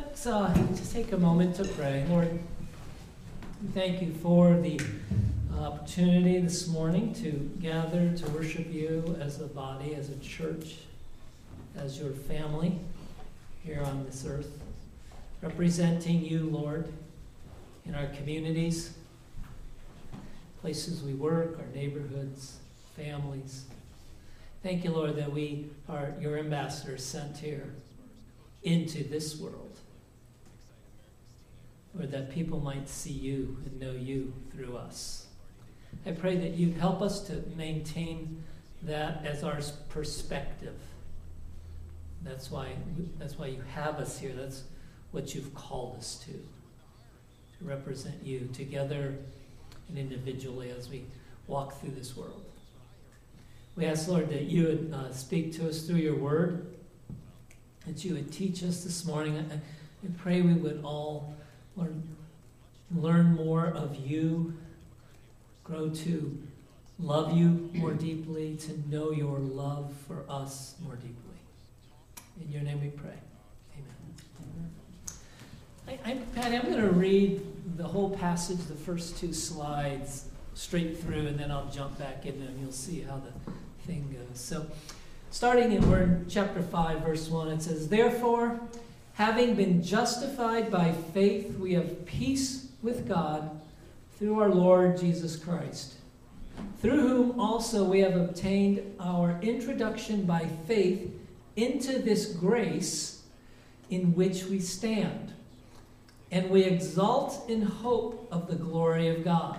Let's uh, just take a moment to pray. Lord, thank you for the opportunity this morning to gather to worship you as a body, as a church, as your family here on this earth, representing you, Lord, in our communities, places we work, our neighborhoods, families. Thank you, Lord, that we are your ambassadors sent here into this world. Or that people might see you and know you through us. I pray that you help us to maintain that as our perspective. That's why, that's why you have us here. That's what you've called us to. To represent you together and individually as we walk through this world. We ask, Lord, that you would uh, speak to us through your word, that you would teach us this morning. I, I pray we would all learn, more of you, grow to love you more deeply, to know your love for us more deeply. In your name we pray. Amen. I, I, Patty, I'm going to read the whole passage, the first two slides, straight through, and then I'll jump back in and you'll see how the thing goes. So, starting in, we're in chapter 5, verse 1, it says, Therefore, having been justified by faith, we have peace with God through our Lord Jesus Christ, through whom also we have obtained our introduction by faith into this grace in which we stand. And we exult in hope of the glory of God.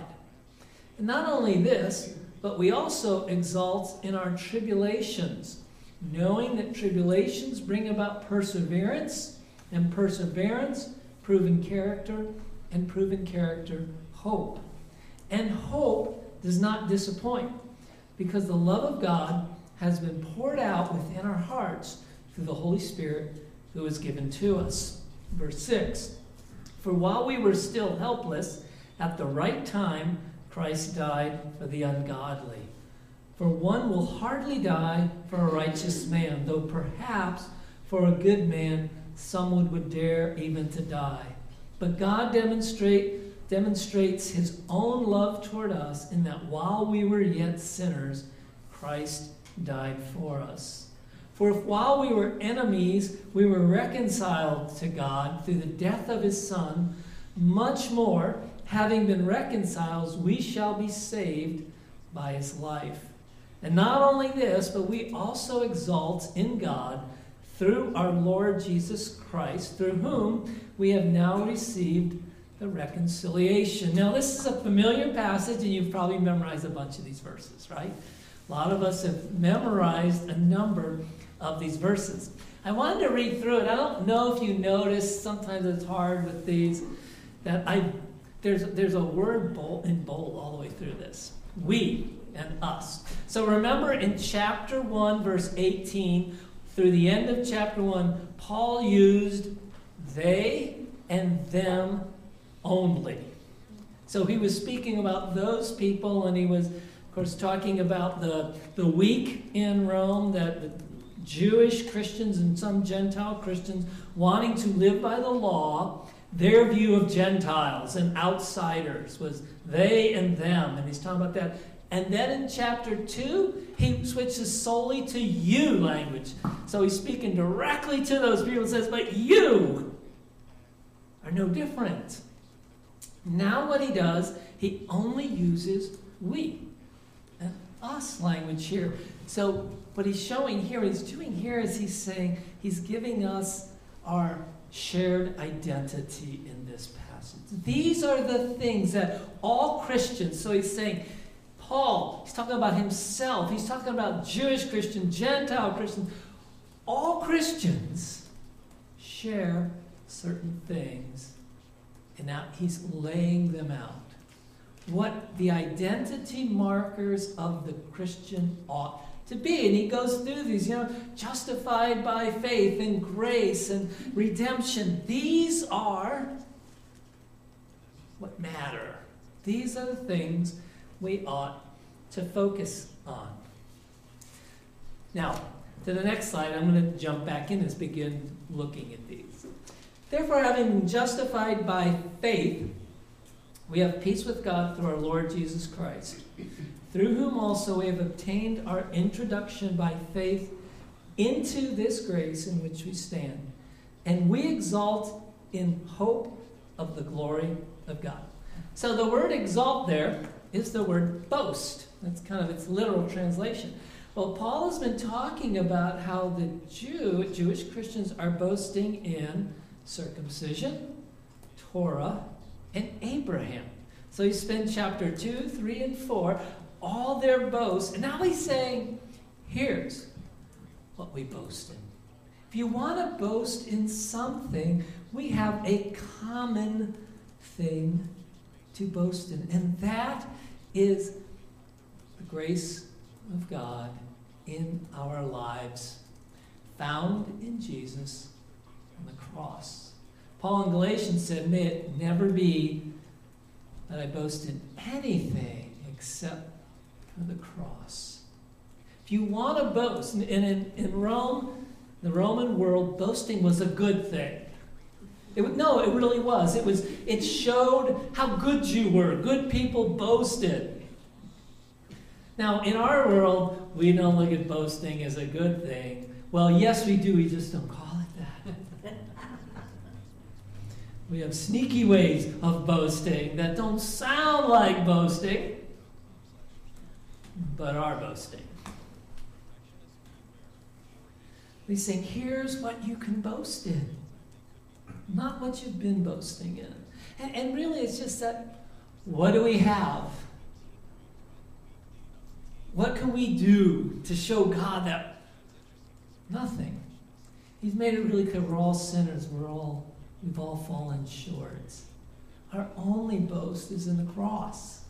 And not only this, but we also exult in our tribulations, knowing that tribulations bring about perseverance, and perseverance, proven character, and proven character, hope. And hope does not disappoint, because the love of God has been poured out within our hearts through the Holy Spirit who is given to us. Verse 6 For while we were still helpless, at the right time, Christ died for the ungodly. For one will hardly die for a righteous man, though perhaps for a good man someone would dare even to die. But God demonstrate, demonstrates his own love toward us in that while we were yet sinners, Christ died for us. For if while we were enemies, we were reconciled to God through the death of his Son, much more, having been reconciled, we shall be saved by his life. And not only this, but we also exult in God through our Lord Jesus Christ, through whom we have now received the reconciliation. Now, this is a familiar passage, and you've probably memorized a bunch of these verses, right? A lot of us have memorized a number of these verses. I wanted to read through it. I don't know if you noticed, sometimes it's hard with these, that I there's, there's a word bold, in bold all the way through this. We and us. So remember in chapter 1, verse 18, through the end of chapter 1, Paul used they and them only. So he was speaking about those people, and he was, of course, talking about the, the weak in Rome, that the Jewish Christians and some Gentile Christians wanting to live by the law. Their view of Gentiles and outsiders was they and them, and he's talking about that. And then in chapter 2, he switches solely to you language. So he's speaking directly to those people and says, But you are no different. Now, what he does, he only uses we and us language here. So, what he's showing here, what he's doing here is he's saying, he's giving us our shared identity in this passage. These are the things that all Christians, so he's saying, Paul, he's talking about himself, he's talking about Jewish Christians, Gentile Christians, all Christians share certain things, and now he's laying them out. What the identity markers of the Christian ought to be. And he goes through these, you know, justified by faith and grace and redemption. These are what matter. These are the things we ought to focus on. Now, to the next slide, I'm going to jump back in and begin looking at these. Therefore, having been justified by faith, we have peace with God through our Lord Jesus Christ, through whom also we have obtained our introduction by faith into this grace in which we stand. And we exalt in hope of the glory of God. So the word exalt there is the word boast. That's kind of its literal translation. Well, Paul has been talking about how the Jew, Jewish Christians are boasting in circumcision, Torah, and Abraham. So he spent chapter 2, 3, and 4, all their boasts. And now he's saying, here's what we boast in. If you want to boast in something, we have a common thing to boast in, and that is the grace of God in our lives, found in Jesus on the cross. Paul in Galatians said, May it never be that I boast in anything except for the cross. If you want to boast, and in, in Rome, the Roman world, boasting was a good thing. It, no, it really was. It was. It showed how good you were. Good people boasted. Now, in our world, we don't look at boasting as a good thing. Well, yes, we do. We just don't call it that. we have sneaky ways of boasting that don't sound like boasting, but are boasting. We think, here's what you can boast in not what you've been boasting in. And, and really, it's just that what do we have? What can we do to show God that nothing? He's made it really clear we're all sinners. We're all we've all fallen short. Our only boast is in the cross.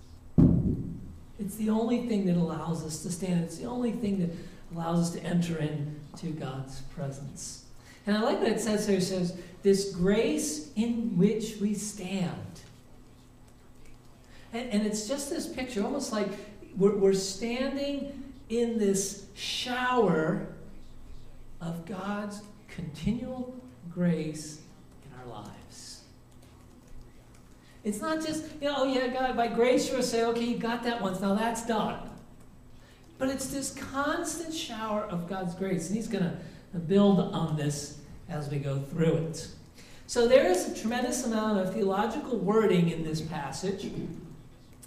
It's the only thing that allows us to stand. It's the only thing that allows us to enter into God's presence. And I like what it says here. It says, this grace in which we stand. And, and it's just this picture, almost like we're, we're standing in this shower of God's continual grace in our lives. It's not just, you know, oh yeah, God, by grace you'll say, okay, you got that once, now that's done. But it's this constant shower of God's grace, and He's going to build on this as we go through it. So there is a tremendous amount of theological wording in this passage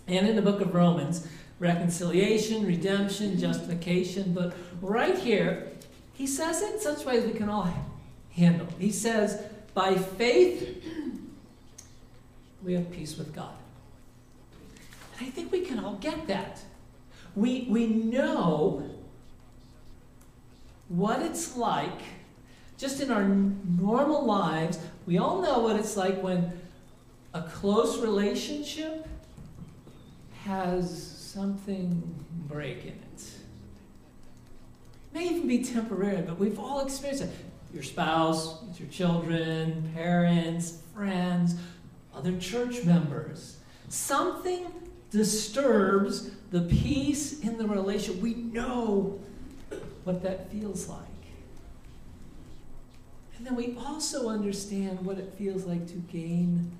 and in the book of Romans reconciliation, redemption, justification. But right here, he says it in such ways we can all handle. He says, by faith, we have peace with God. And I think we can all get that. We, we know what it's like just in our normal lives, we all know what it's like when a close relationship has something break in it. it. May even be temporary, but we've all experienced it. Your spouse, your children, parents, friends, other church members. Something disturbs the peace in the relationship. We know what that feels like. And then we also understand what it feels like to gain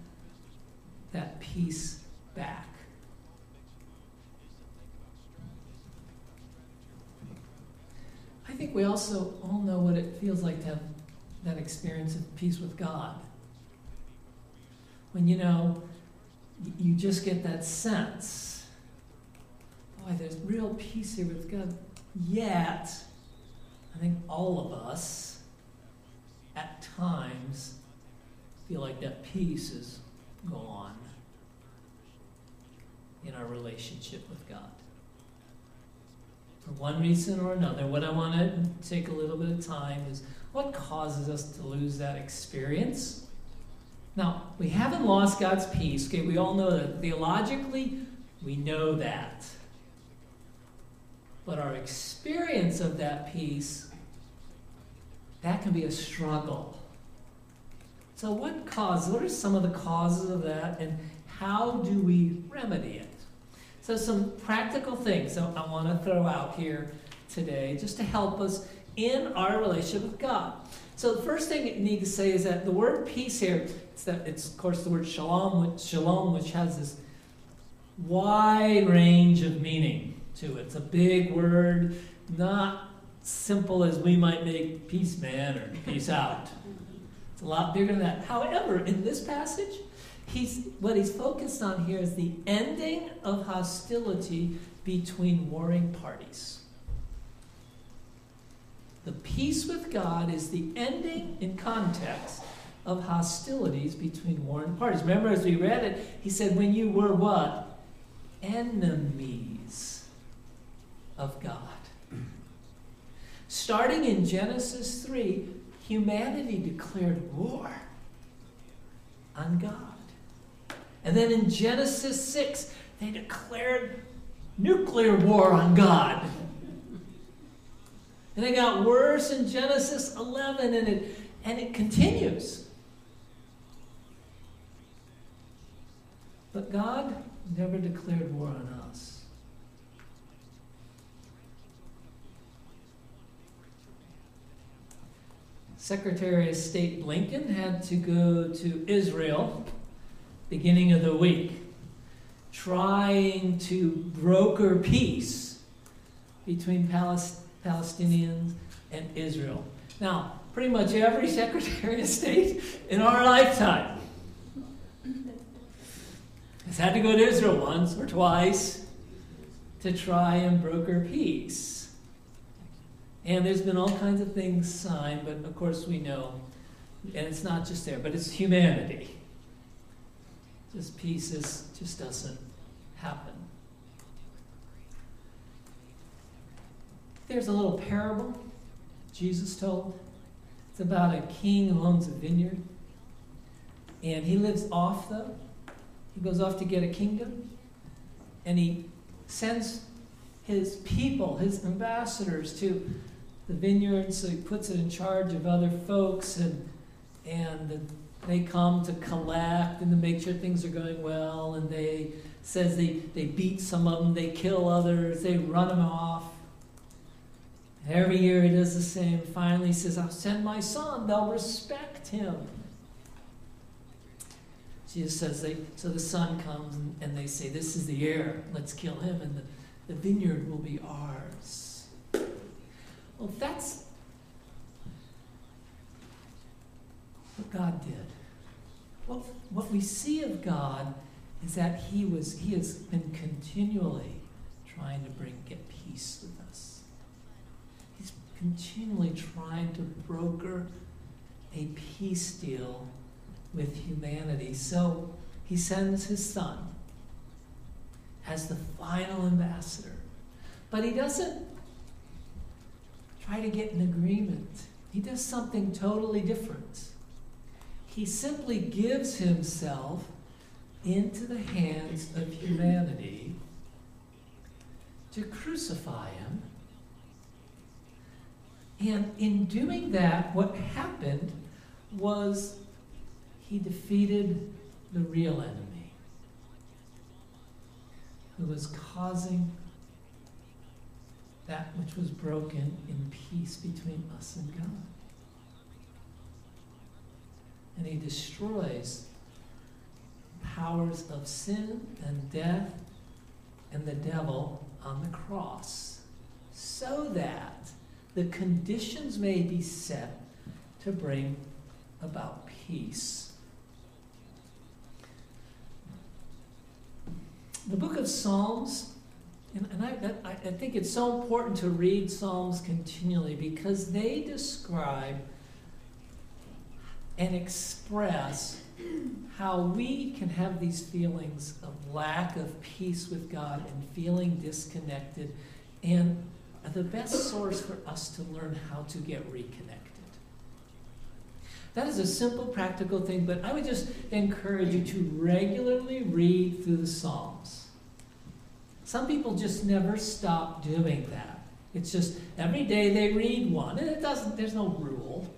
that peace back. I think we also all know what it feels like to have that experience of peace with God. When you know, you just get that sense, boy, there's real peace here with God. Yet, I think all of us at times feel like that peace is gone in our relationship with God. For one reason or another, what I want to take a little bit of time is what causes us to lose that experience? Now, we haven't lost God's peace. Okay, we all know that. Theologically, we know that. But our experience of that peace that can be a struggle. So, what causes, what are some of the causes of that, and how do we remedy it? So, some practical things I want to throw out here today just to help us in our relationship with God. So the first thing you need to say is that the word peace here, it's that it's of course the word shalom, shalom, which has this wide range of meaning to it. It's a big word, not simple as we might make peace man or peace out. It's a lot bigger than that. However, in this passage, he's what he's focused on here is the ending of hostility between warring parties. The peace with God is the ending in context of hostilities between warring parties. Remember, as we read it, he said, when you were what? Enemies of God. Starting in Genesis 3, humanity declared war on God. And then in Genesis 6, they declared nuclear war on God. And it got worse in Genesis 11, and it, and it continues. But God never declared war on us. Secretary of State Blinken had to go to Israel beginning of the week, trying to broker peace between Palestinians, and Israel. Now, pretty much every Secretary of State in our lifetime has had to go to Israel once or twice to try and broker peace. And there's been all kinds of things signed, but of course we know, and it's not just there, but it's humanity. Just peace is, just doesn't happen. There's a little parable Jesus told. It's about a king who owns a vineyard. And he lives off, though. He goes off to get a kingdom. And he sends his people, his ambassadors, to the vineyard. So he puts it in charge of other folks. And, and they come to collect and to make sure things are going well. And they says they, they beat some of them, they kill others, they run them off. Every year he does the same. Finally, he says, I'll send my son. They'll respect him. Jesus says, they, so the son comes and, and they say, This is the heir. Let's kill him, and the, the vineyard will be ours. Well, that's what God did. What, what we see of God is that he was he has been continually trying to bring get peace with us He's continually trying to broker a peace deal with humanity. So he sends his son as the final ambassador. But he doesn't try to get an agreement, he does something totally different. He simply gives himself into the hands of humanity to crucify him and in doing that, what happened was he defeated the real enemy who was causing that which was broken in peace between us and God. And he destroys powers of sin and death and the devil on the cross so that the conditions may be set to bring about peace. The book of Psalms, and, and I, I think it's so important to read Psalms continually because they describe and express how we can have these feelings of lack of peace with God and feeling disconnected and the best source for us to learn how to get reconnected. That is a simple, practical thing, but I would just encourage you to regularly read through the Psalms. Some people just never stop doing that. It's just every day they read one, and it doesn't, there's no rule.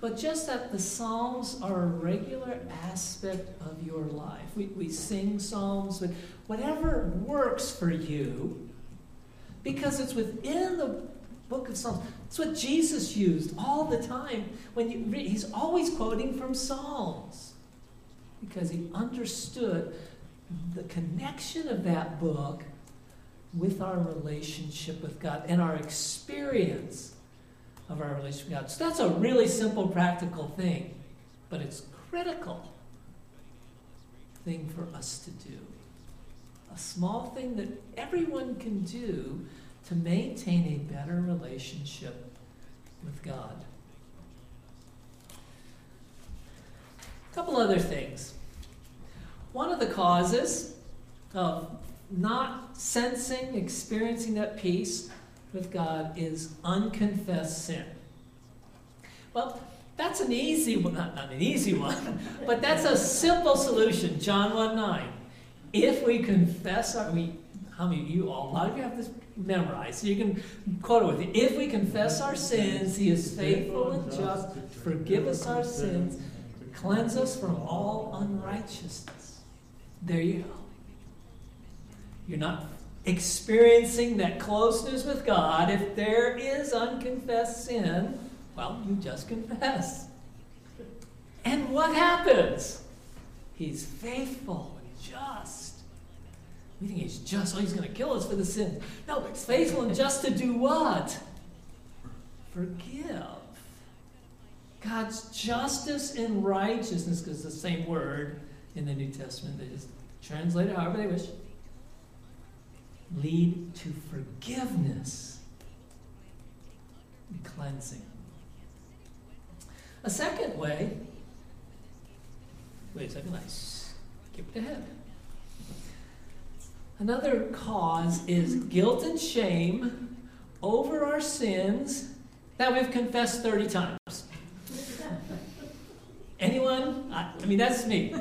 But just that the Psalms are a regular aspect of your life. We, we sing Psalms, but whatever works for you, because it's within the book of Psalms. It's what Jesus used all the time. When you read, he's always quoting from Psalms because he understood the connection of that book with our relationship with God and our experience of our relationship with God. So that's a really simple, practical thing, but it's critical thing for us to do. A small thing that everyone can do to maintain a better relationship with God. A couple other things. One of the causes of not sensing, experiencing that peace with God is unconfessed sin. Well, that's an easy one, not, not an easy one, but that's a simple solution. John 1 9. If we confess our, we, how many of you, all, a lot of you have this memorized, so you can quote it with me. If we confess our sins, He is faithful and just forgive us our sins, cleanse us from all unrighteousness. There you go. You're not experiencing that closeness with God. If there is unconfessed sin, well, you just confess. And what happens? He's faithful and just. We think he's just, oh, he's going to kill us for the sins. No, he's faithful and just to do what? Forgive. God's justice and righteousness, because the same word in the New Testament, they just translate it however they wish lead to forgiveness and cleansing. A second way, wait a second, I skipped ahead. Another cause is guilt and shame over our sins that we've confessed 30 times. Anyone? I, I mean, that's me.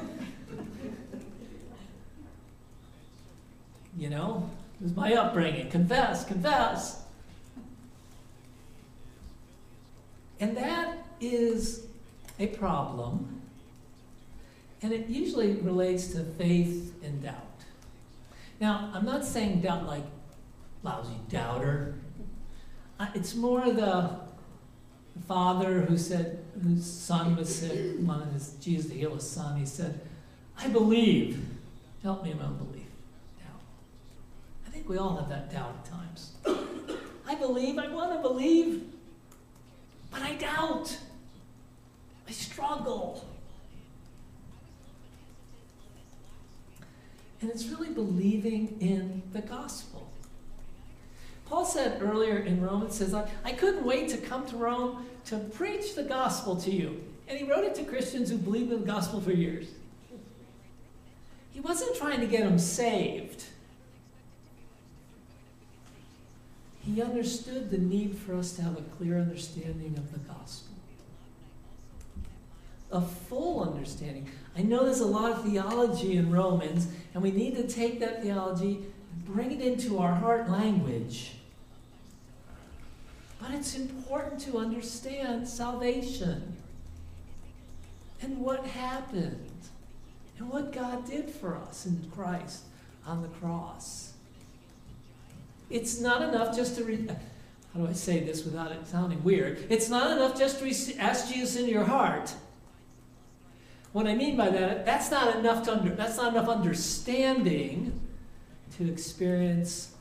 You know, it was my upbringing. Confess, confess. And that is a problem. And it usually relates to faith and doubt. Now, I'm not saying doubt like lousy doubter. It's more the father who said, whose son was sick, wanted his, Jesus to heal his son. He said, I believe. Help me in my unbelief we all have that doubt at times. I believe, I want to believe, but I doubt. I struggle. And it's really believing in the gospel. Paul said earlier in Romans, says, I, I couldn't wait to come to Rome to preach the gospel to you. And he wrote it to Christians who believed in the gospel for years. He wasn't trying to get them saved. He understood the need for us to have a clear understanding of the gospel. A full understanding. I know there's a lot of theology in Romans, and we need to take that theology and bring it into our heart language. But it's important to understand salvation and what happened and what God did for us in Christ on the cross. It's not enough just to read. How do I say this without it sounding weird? It's not enough just to ask Jesus into your heart. What I mean by that, that's not enough to under, that's not enough understanding to experience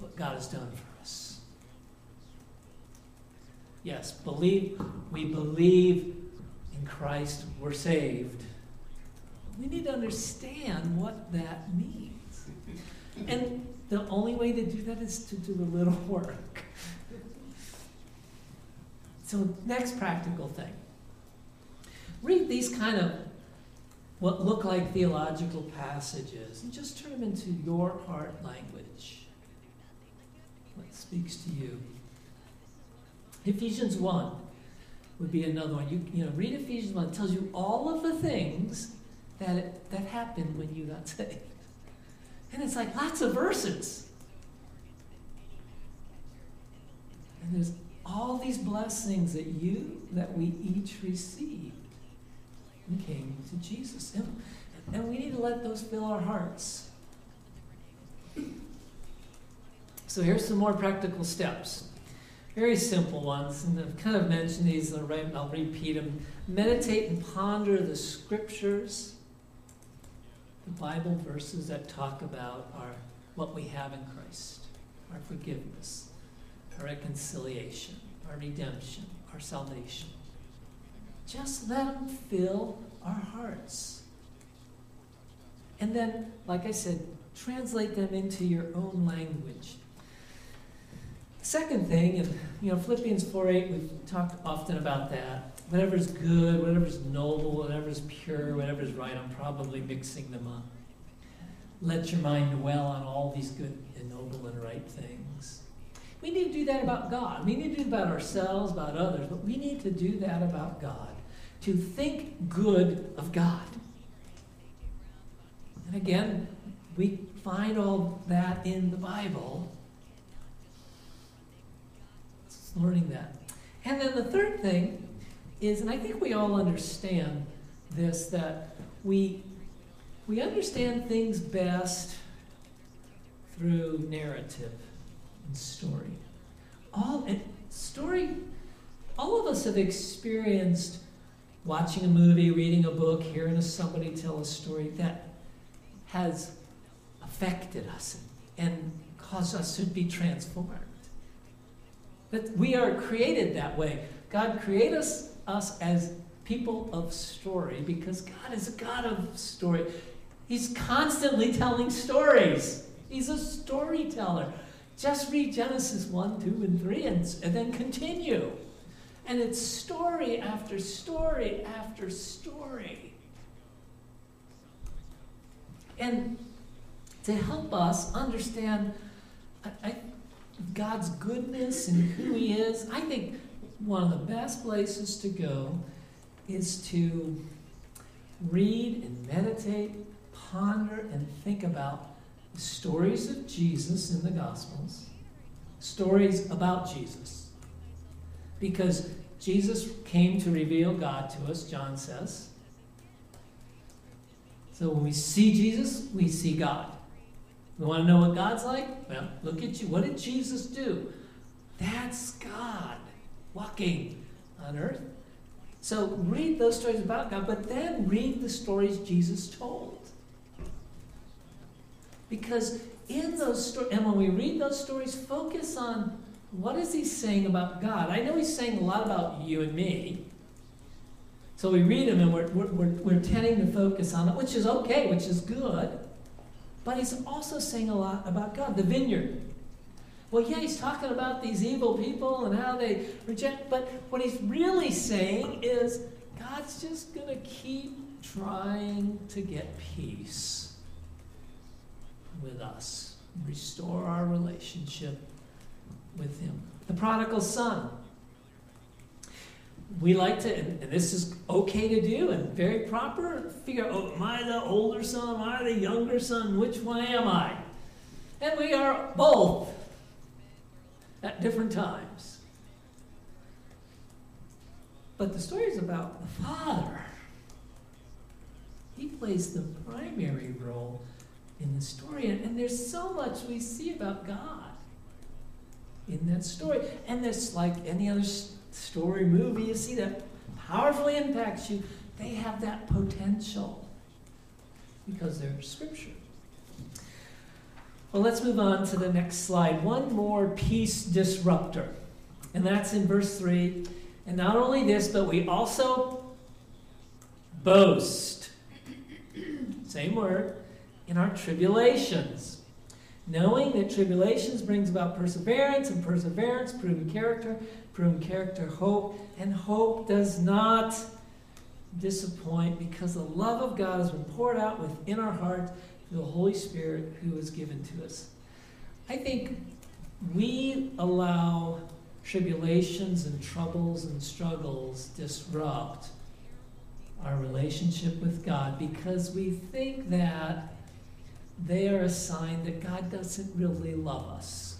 what God has done for us. Yes, believe we believe in Christ, we're saved. We need to understand what that means. And the only way to do that is to do a little work. so, next practical thing read these kind of what look like theological passages and just turn them into your heart language. What speaks to you? Ephesians 1 would be another one. You, you know, read Ephesians 1. It tells you all of the things that, that happened when you got saved. And it's like lots of verses. And there's all these blessings that you, that we each received. We came to Jesus. And, and we need to let those fill our hearts. So here's some more practical steps. Very simple ones, and I've kind of mentioned these, and I'll repeat them. Meditate and ponder the scriptures, the Bible verses that talk about our, what we have in Christ, our forgiveness, our reconciliation, our redemption, our salvation. Just let them fill our hearts. And then, like I said, translate them into your own language. Second thing, and you know, Philippians 4:8, we've talked often about that. Whatever's good, whatever's noble, whatever's pure, whatever's right, I'm probably mixing them up. Let your mind dwell on all these good and noble and right things. We need to do that about God. We need to do about ourselves, about others, but we need to do that about God. To think good of God. And again, we find all that in the Bible learning that. And then the third thing is, and I think we all understand this, that we, we understand things best through narrative and story. All and story, all of us have experienced watching a movie, reading a book, hearing somebody tell a story that has affected us and caused us to be transformed. That we are created that way. God created us, us as people of story because God is a God of story. He's constantly telling stories. He's a storyteller. Just read Genesis 1, 2, and 3 and, and then continue. And it's story after story after story. And to help us understand, I, I God's goodness and who He is, I think one of the best places to go is to read and meditate, ponder, and think about the stories of Jesus in the Gospels, stories about Jesus. Because Jesus came to reveal God to us, John says. So when we see Jesus, we see God. We want to know what God's like? Well, look at you. What did Jesus do? That's God walking on earth. So read those stories about God, but then read the stories Jesus told. Because in those stories, and when we read those stories, focus on what is he saying about God. I know he's saying a lot about you and me. So we read them and we're, we're, we're, tending to focus on it, which is okay, which is good. But he's also saying a lot about God, the vineyard. Well, yeah, he's talking about these evil people and how they reject, but what he's really saying is God's just going to keep trying to get peace with us, restore our relationship with him. The prodigal son we like to, and, this is okay to do and very proper, figure oh, am I the older son? Am I the younger son? Which one am I? And we are both at different times. But the story is about the father. He plays the primary role in the story. And, there's so much we see about God in that story. And it's like any other story, movie you see that powerfully impacts you, they have that potential because they're scripture. Well, let's move on to the next slide. One more peace disruptor. And that's in verse 3. And not only this, but we also boast. Same word. In our tribulations. Knowing that tribulations brings about perseverance, and perseverance, proven character, proven character, hope, and hope does not disappoint because the love of God has been poured out within our hearts the Holy Spirit who is given to us. I think we allow tribulations and troubles and struggles disrupt our relationship with God because we think that they are a sign that God doesn't really love us.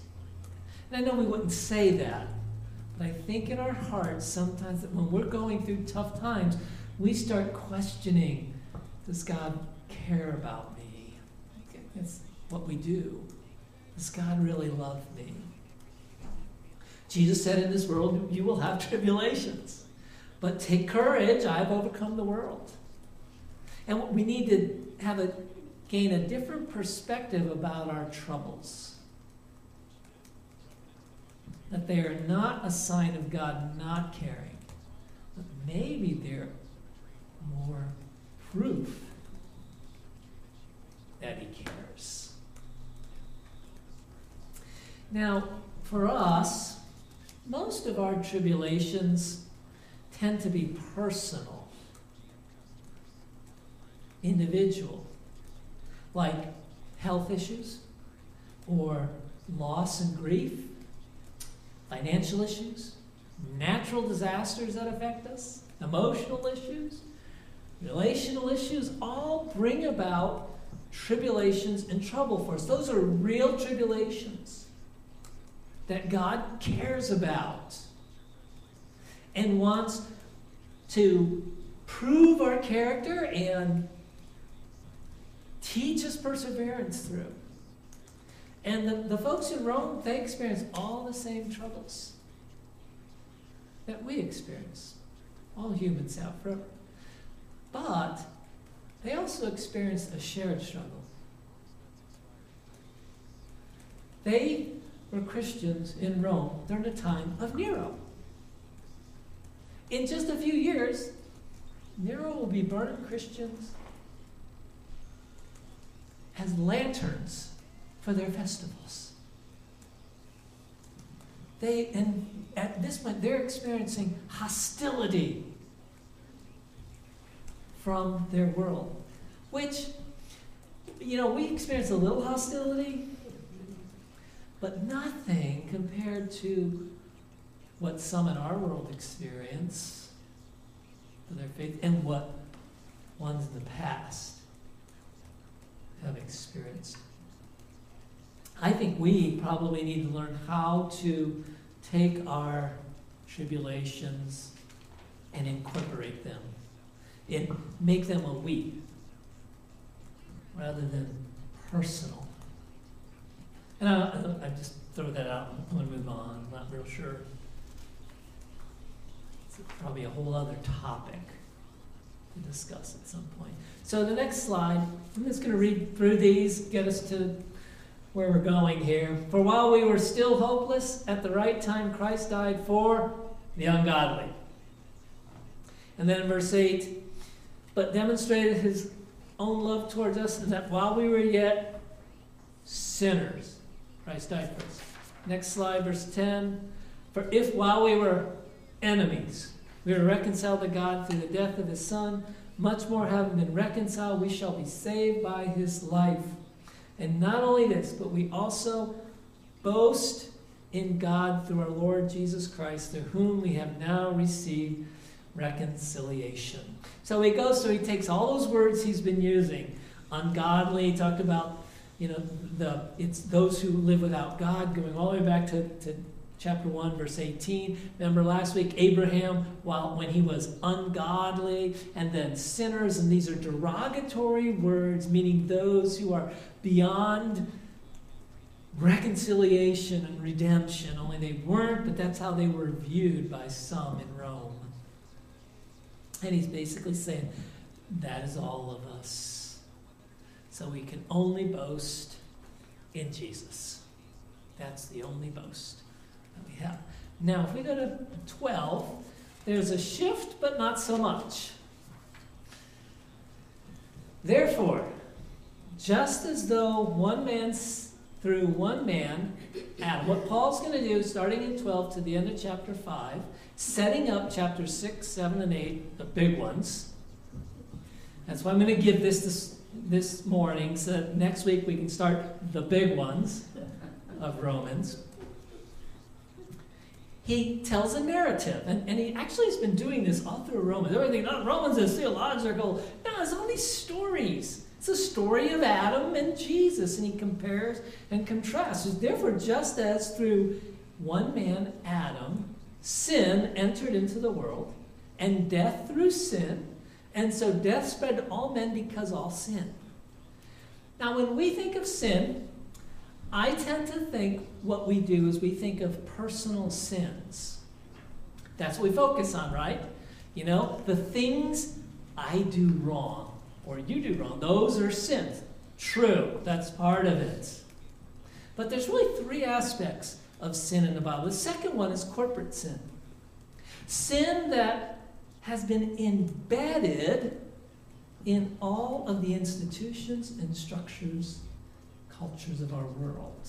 And I know we wouldn't say that, but I think in our hearts sometimes that when we're going through tough times, we start questioning Does God care about what we do. Does God really love me? Jesus said, In this world you will have tribulations. But take courage, I've overcome the world. And we need to have a gain a different perspective about our troubles. That they are not a sign of God not caring, but maybe they're more proof that He cares. Now, for us, most of our tribulations tend to be personal, individual, like health issues or loss and grief, financial issues, natural disasters that affect us, emotional issues, relational issues, all bring about tribulations and trouble for us. Those are real tribulations that God cares about and wants to prove our character and teach us perseverance through. And the, the folks in Rome, they experienced all the same troubles that we experience. All humans have forever. But they also experienced a shared struggle. They were Christians in Rome during the time of Nero. In just a few years, Nero will be burning Christians as lanterns for their festivals. They, and at this point, they're experiencing hostility from their world, which, you know, we experience a little hostility, but nothing compared to what some in our world experience for their faith and what ones in the past have experienced. I think we probably need to learn how to take our tribulations and incorporate them and make them a we rather than personal. And I, I just throw that out. Going to move on. I'm not real sure. It's probably a whole other topic to discuss at some point. So the next slide, I'm just going to read through these, get us to where we're going here. For while we were still hopeless, at the right time Christ died for the ungodly. And then in verse 8, but demonstrated his own love towards us, and that while we were yet sinners, Christ died for us. Next slide, verse 10. For if while we were enemies, we were reconciled to God through the death of his Son, much more having been reconciled, we shall be saved by his life. And not only this, but we also boast in God through our Lord Jesus Christ, through whom we have now received reconciliation. So he goes so he takes all those words he's been using. Ungodly, talked about, you know, the it's those who live without God, going all the way back to, to chapter 1 verse 18 remember last week abraham while when he was ungodly and then sinners and these are derogatory words meaning those who are beyond reconciliation and redemption. Only they weren't but that's how they were viewed by some in rome. And he's basically saying that is all of us. So we can only boast in jesus that's the only boast that we have. Now, if we go to 12, there's a shift, but not so much. Therefore, just as though one man through one man, Adam, what Paul's going to do, starting in 12 to the end of chapter 5, setting up chapters 6, 7, and 8, the big ones. That's why I'm going to give this, this morning so that next week we can start the big ones of Romans he tells a narrative. And, and he actually has been doing this all through Romans. Everything, oh, Romans is theological. No, it's all these stories. It's a story of Adam and Jesus, and he compares and contrasts. Therefore, just as through one man, Adam, sin entered into the world, and death through sin, and so death spread to all men because all sin. Now, when we think of sin, I tend to think what we do is we think of personal sins. That's what we focus on, right? You know, the things I do wrong or you do wrong, those are sins. True, that's part of it. But there's really three aspects of sin in the Bible. The second one is corporate sin sin that has been embedded in all of the institutions and structures, cultures of our world.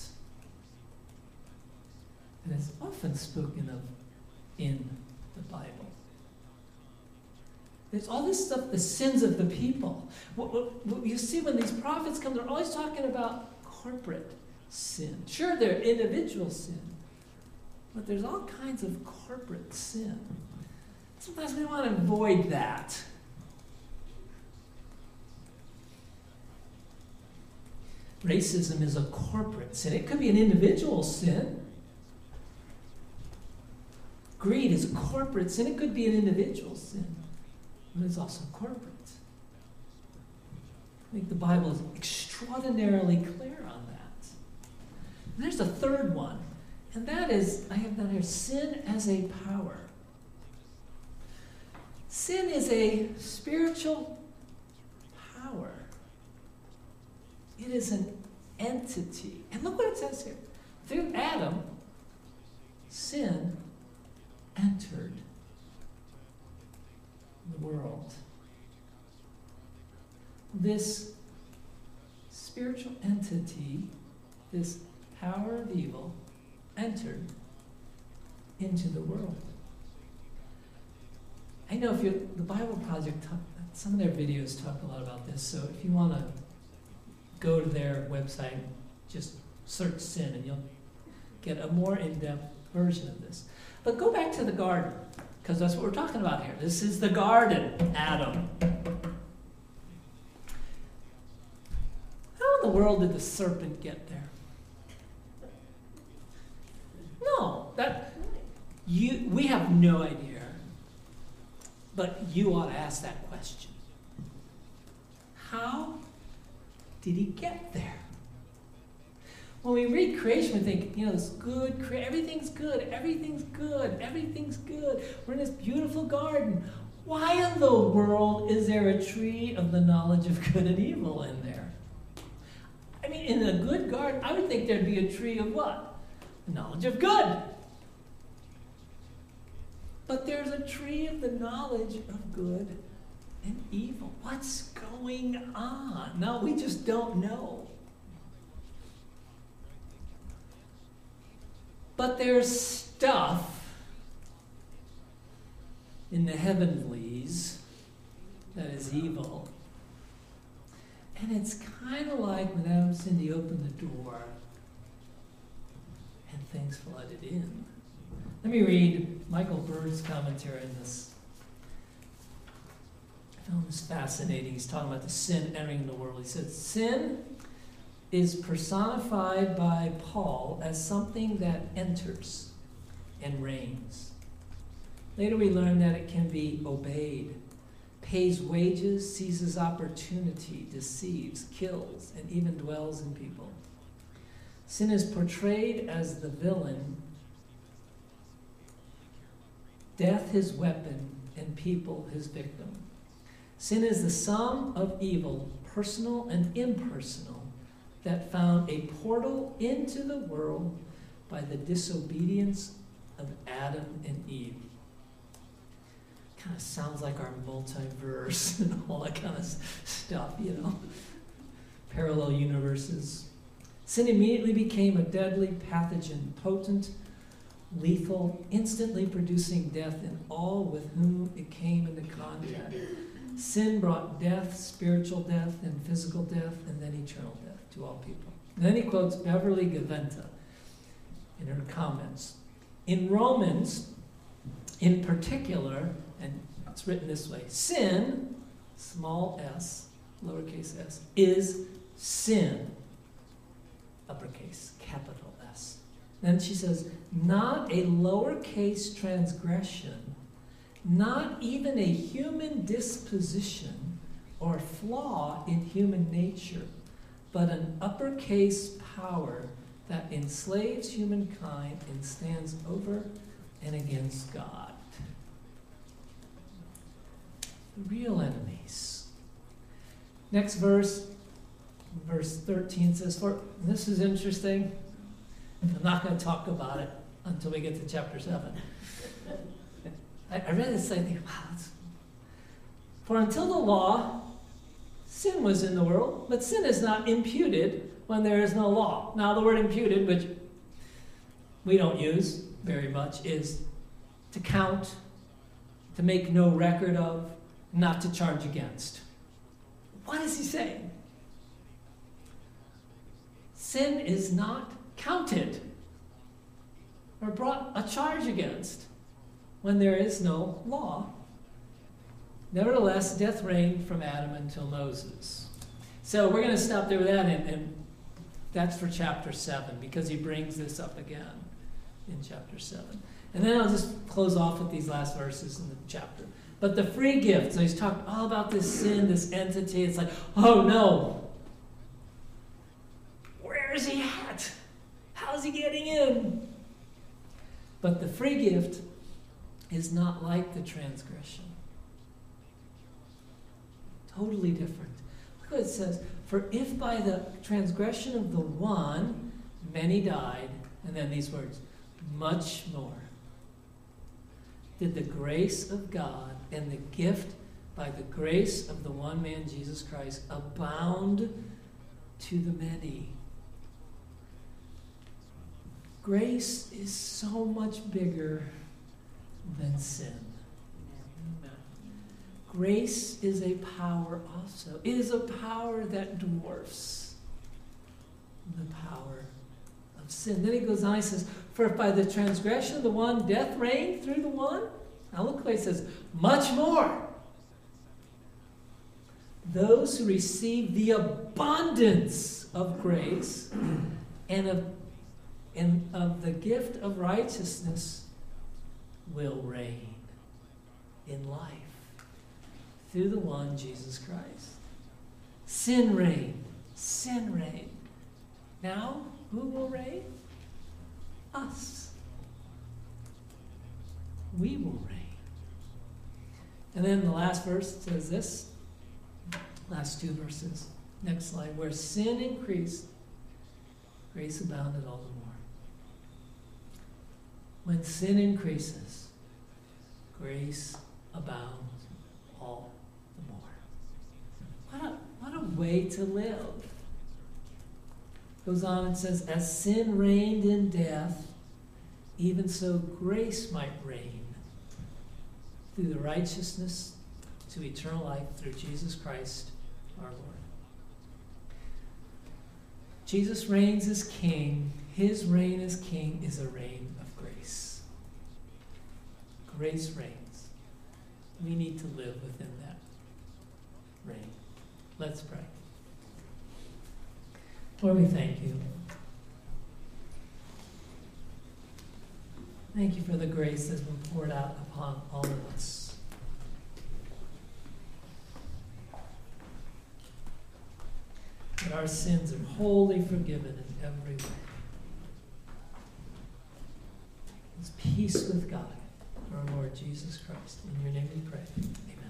And it's often spoken of in the Bible. There's all this stuff, the sins of the people. What, what, what you see when these prophets come, they're always talking about corporate sin. Sure, they're individual sin, but there's all kinds of corporate sin. Sometimes we want to avoid that. Racism is a corporate sin. It could be an individual sin. Greed is a corporate sin. It could be an individual sin, but it's also corporate. I think the Bible is extraordinarily clear on that. And there's a third one, and that is I have down here sin as a power. Sin is a spiritual power. It is an entity. And look what it says here. Through Adam, sin entered the world. This spiritual entity, this power of evil, entered into the world. I know if you the Bible Project, talk, some of their videos talk a lot about this. So if you want to go to their website, just search sin, and you'll get a more in-depth version of this. But go back to the garden, because that's what we're talking about here. This is the garden, Adam. How in the world did the serpent get there? No, that you we have no idea. But you ought to ask that question. How did he get there? When we read creation, we think, you know, it's good, everything's good, everything's good, everything's good. We're in this beautiful garden. Why in the world is there a tree of the knowledge of good and evil in there? I mean, in a good garden, I would think there'd be a tree of what? The knowledge of good. But there's a tree of the knowledge of good and evil. What's going on? No, we just don't know. But there's stuff in the heavenlies that is evil. And it's kind of like when Adam Cindy opened the door and things flooded in. Let me read Michael Bird's commentary on this. I found this fascinating. He's talking about the sin entering the world. He said, Sin is personified by Paul as something that enters and reigns. Later, we learn that it can be obeyed, pays wages, seizes opportunity, deceives, kills, and even dwells in people. Sin is portrayed as the villain, death his weapon, and people his victim. Sin is the sum of evil, personal and impersonal, that found a portal into the world by the disobedience of Adam and Eve. Kind of sounds like our multiverse and all that kind of stuff, you know. Parallel universes. Sin immediately became a deadly pathogen, potent, lethal, instantly producing death in all with whom it came into contact. Sin brought death, spiritual death, and physical death, and then eternal death to all people. And then he quotes Beverly Gaventa in her comments. In Romans, in particular, and it's written this way sin, small s, lowercase s, is sin, uppercase, capital. Then she says, not a lowercase transgression, not even a human disposition or flaw in human nature but an uppercase power that enslaves humankind and stands over and against God. The real enemies. Next verse, verse 13 says, For this is interesting. I'm not going to talk about it until we get to chapter 7. I, I read this and think, wow. For until the law, sin was in the world, but sin is not imputed when there is no law. Now, the word imputed, which we don't use very much, is to count, to make no record of, not to charge against. What is he saying? Sin is not counted or brought a charge against when there is no law. Nevertheless, death reigned from Adam until Moses. So we're going to stop there with that, and, and that's for chapter 7 because he brings this up again in chapter 7. And then I'll just close off with these last verses in the chapter. But the free gift, so he's talked all about this sin, this entity. It's like, oh no, where is he at? How's he getting in? But the free gift is not like the transgression. Totally different. Look what it says. For if by the transgression of the one many died, and then these words, much more did the grace of God and the gift by the grace of the one man, Jesus Christ, abound to the many. Grace is so much bigger than sin. Grace is a power also. It is a power that dwarfs the power of sin. Then he goes on, he says, For by the transgression of the one death reigned through the one, now look what he says, much more. Those who receive the abundance of grace and of, and of the gift of righteousness will reign in life through the one Jesus Christ. Sin reign, sin reign. Now, who will reign? Us. We will reign. And then the last verse says this last two verses. Next slide. Where sin increased, grace abounded all the more. When sin increases, grace abounds all the more. What a, what a way to live. Goes on and says, As sin reigned in death, even so grace might reign through the righteousness to eternal life through Jesus Christ our Lord. Jesus reigns as king. His reign as king is a reign. Grace reigns. We need to live within that reign. Let's pray. Lord, we thank you. Thank you for the grace that's been poured out upon all of us. That our sins are wholly forgiven in every way. It's peace with God, our Lord Jesus Christ. In your name we pray. benediction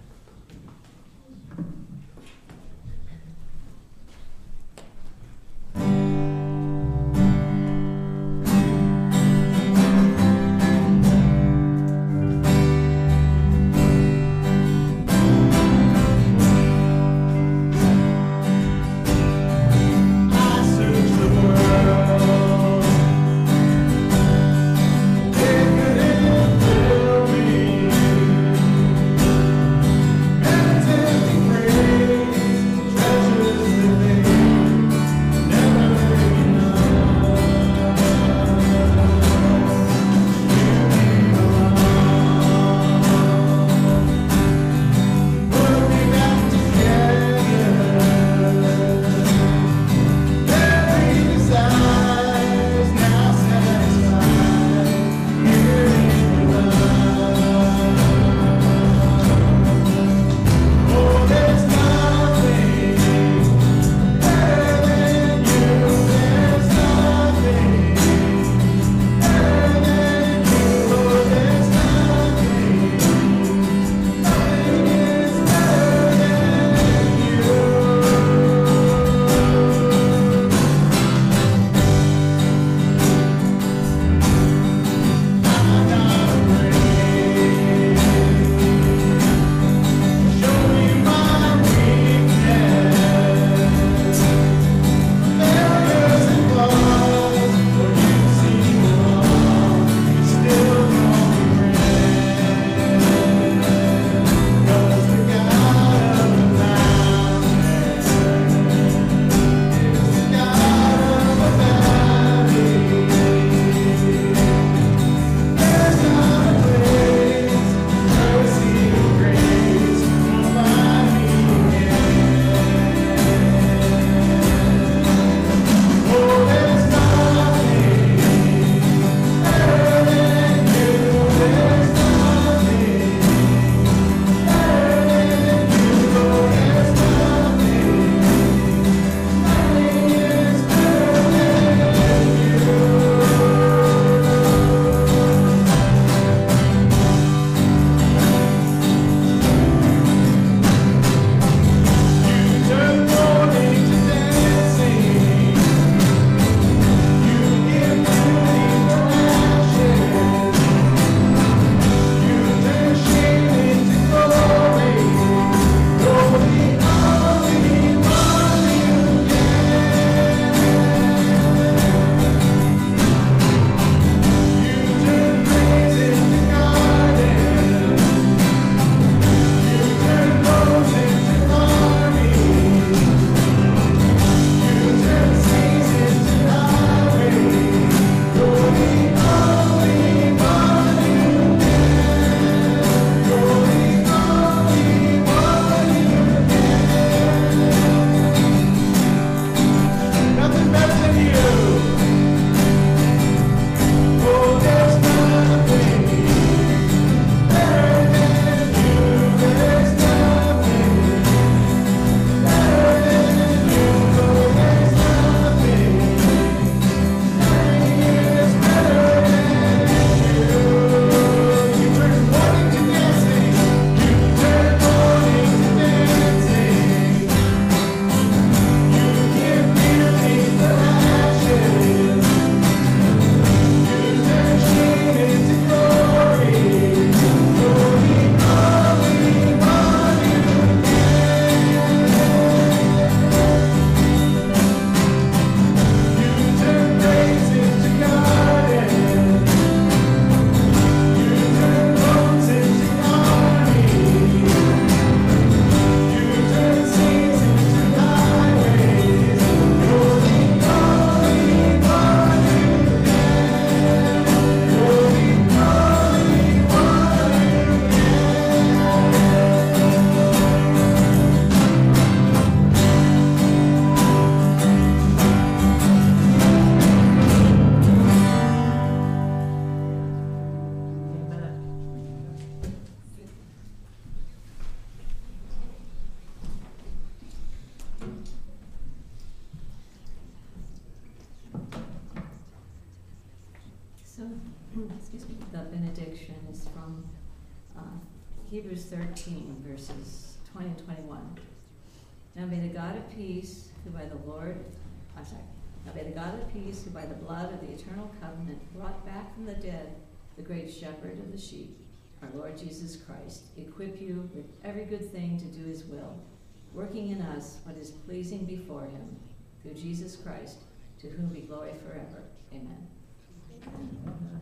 from the dead the great shepherd of the sheep, our Lord Jesus Christ, equip you with every good thing to do his will, working in us what is pleasing before him, through Jesus Christ, to whom be glory forever. Amen.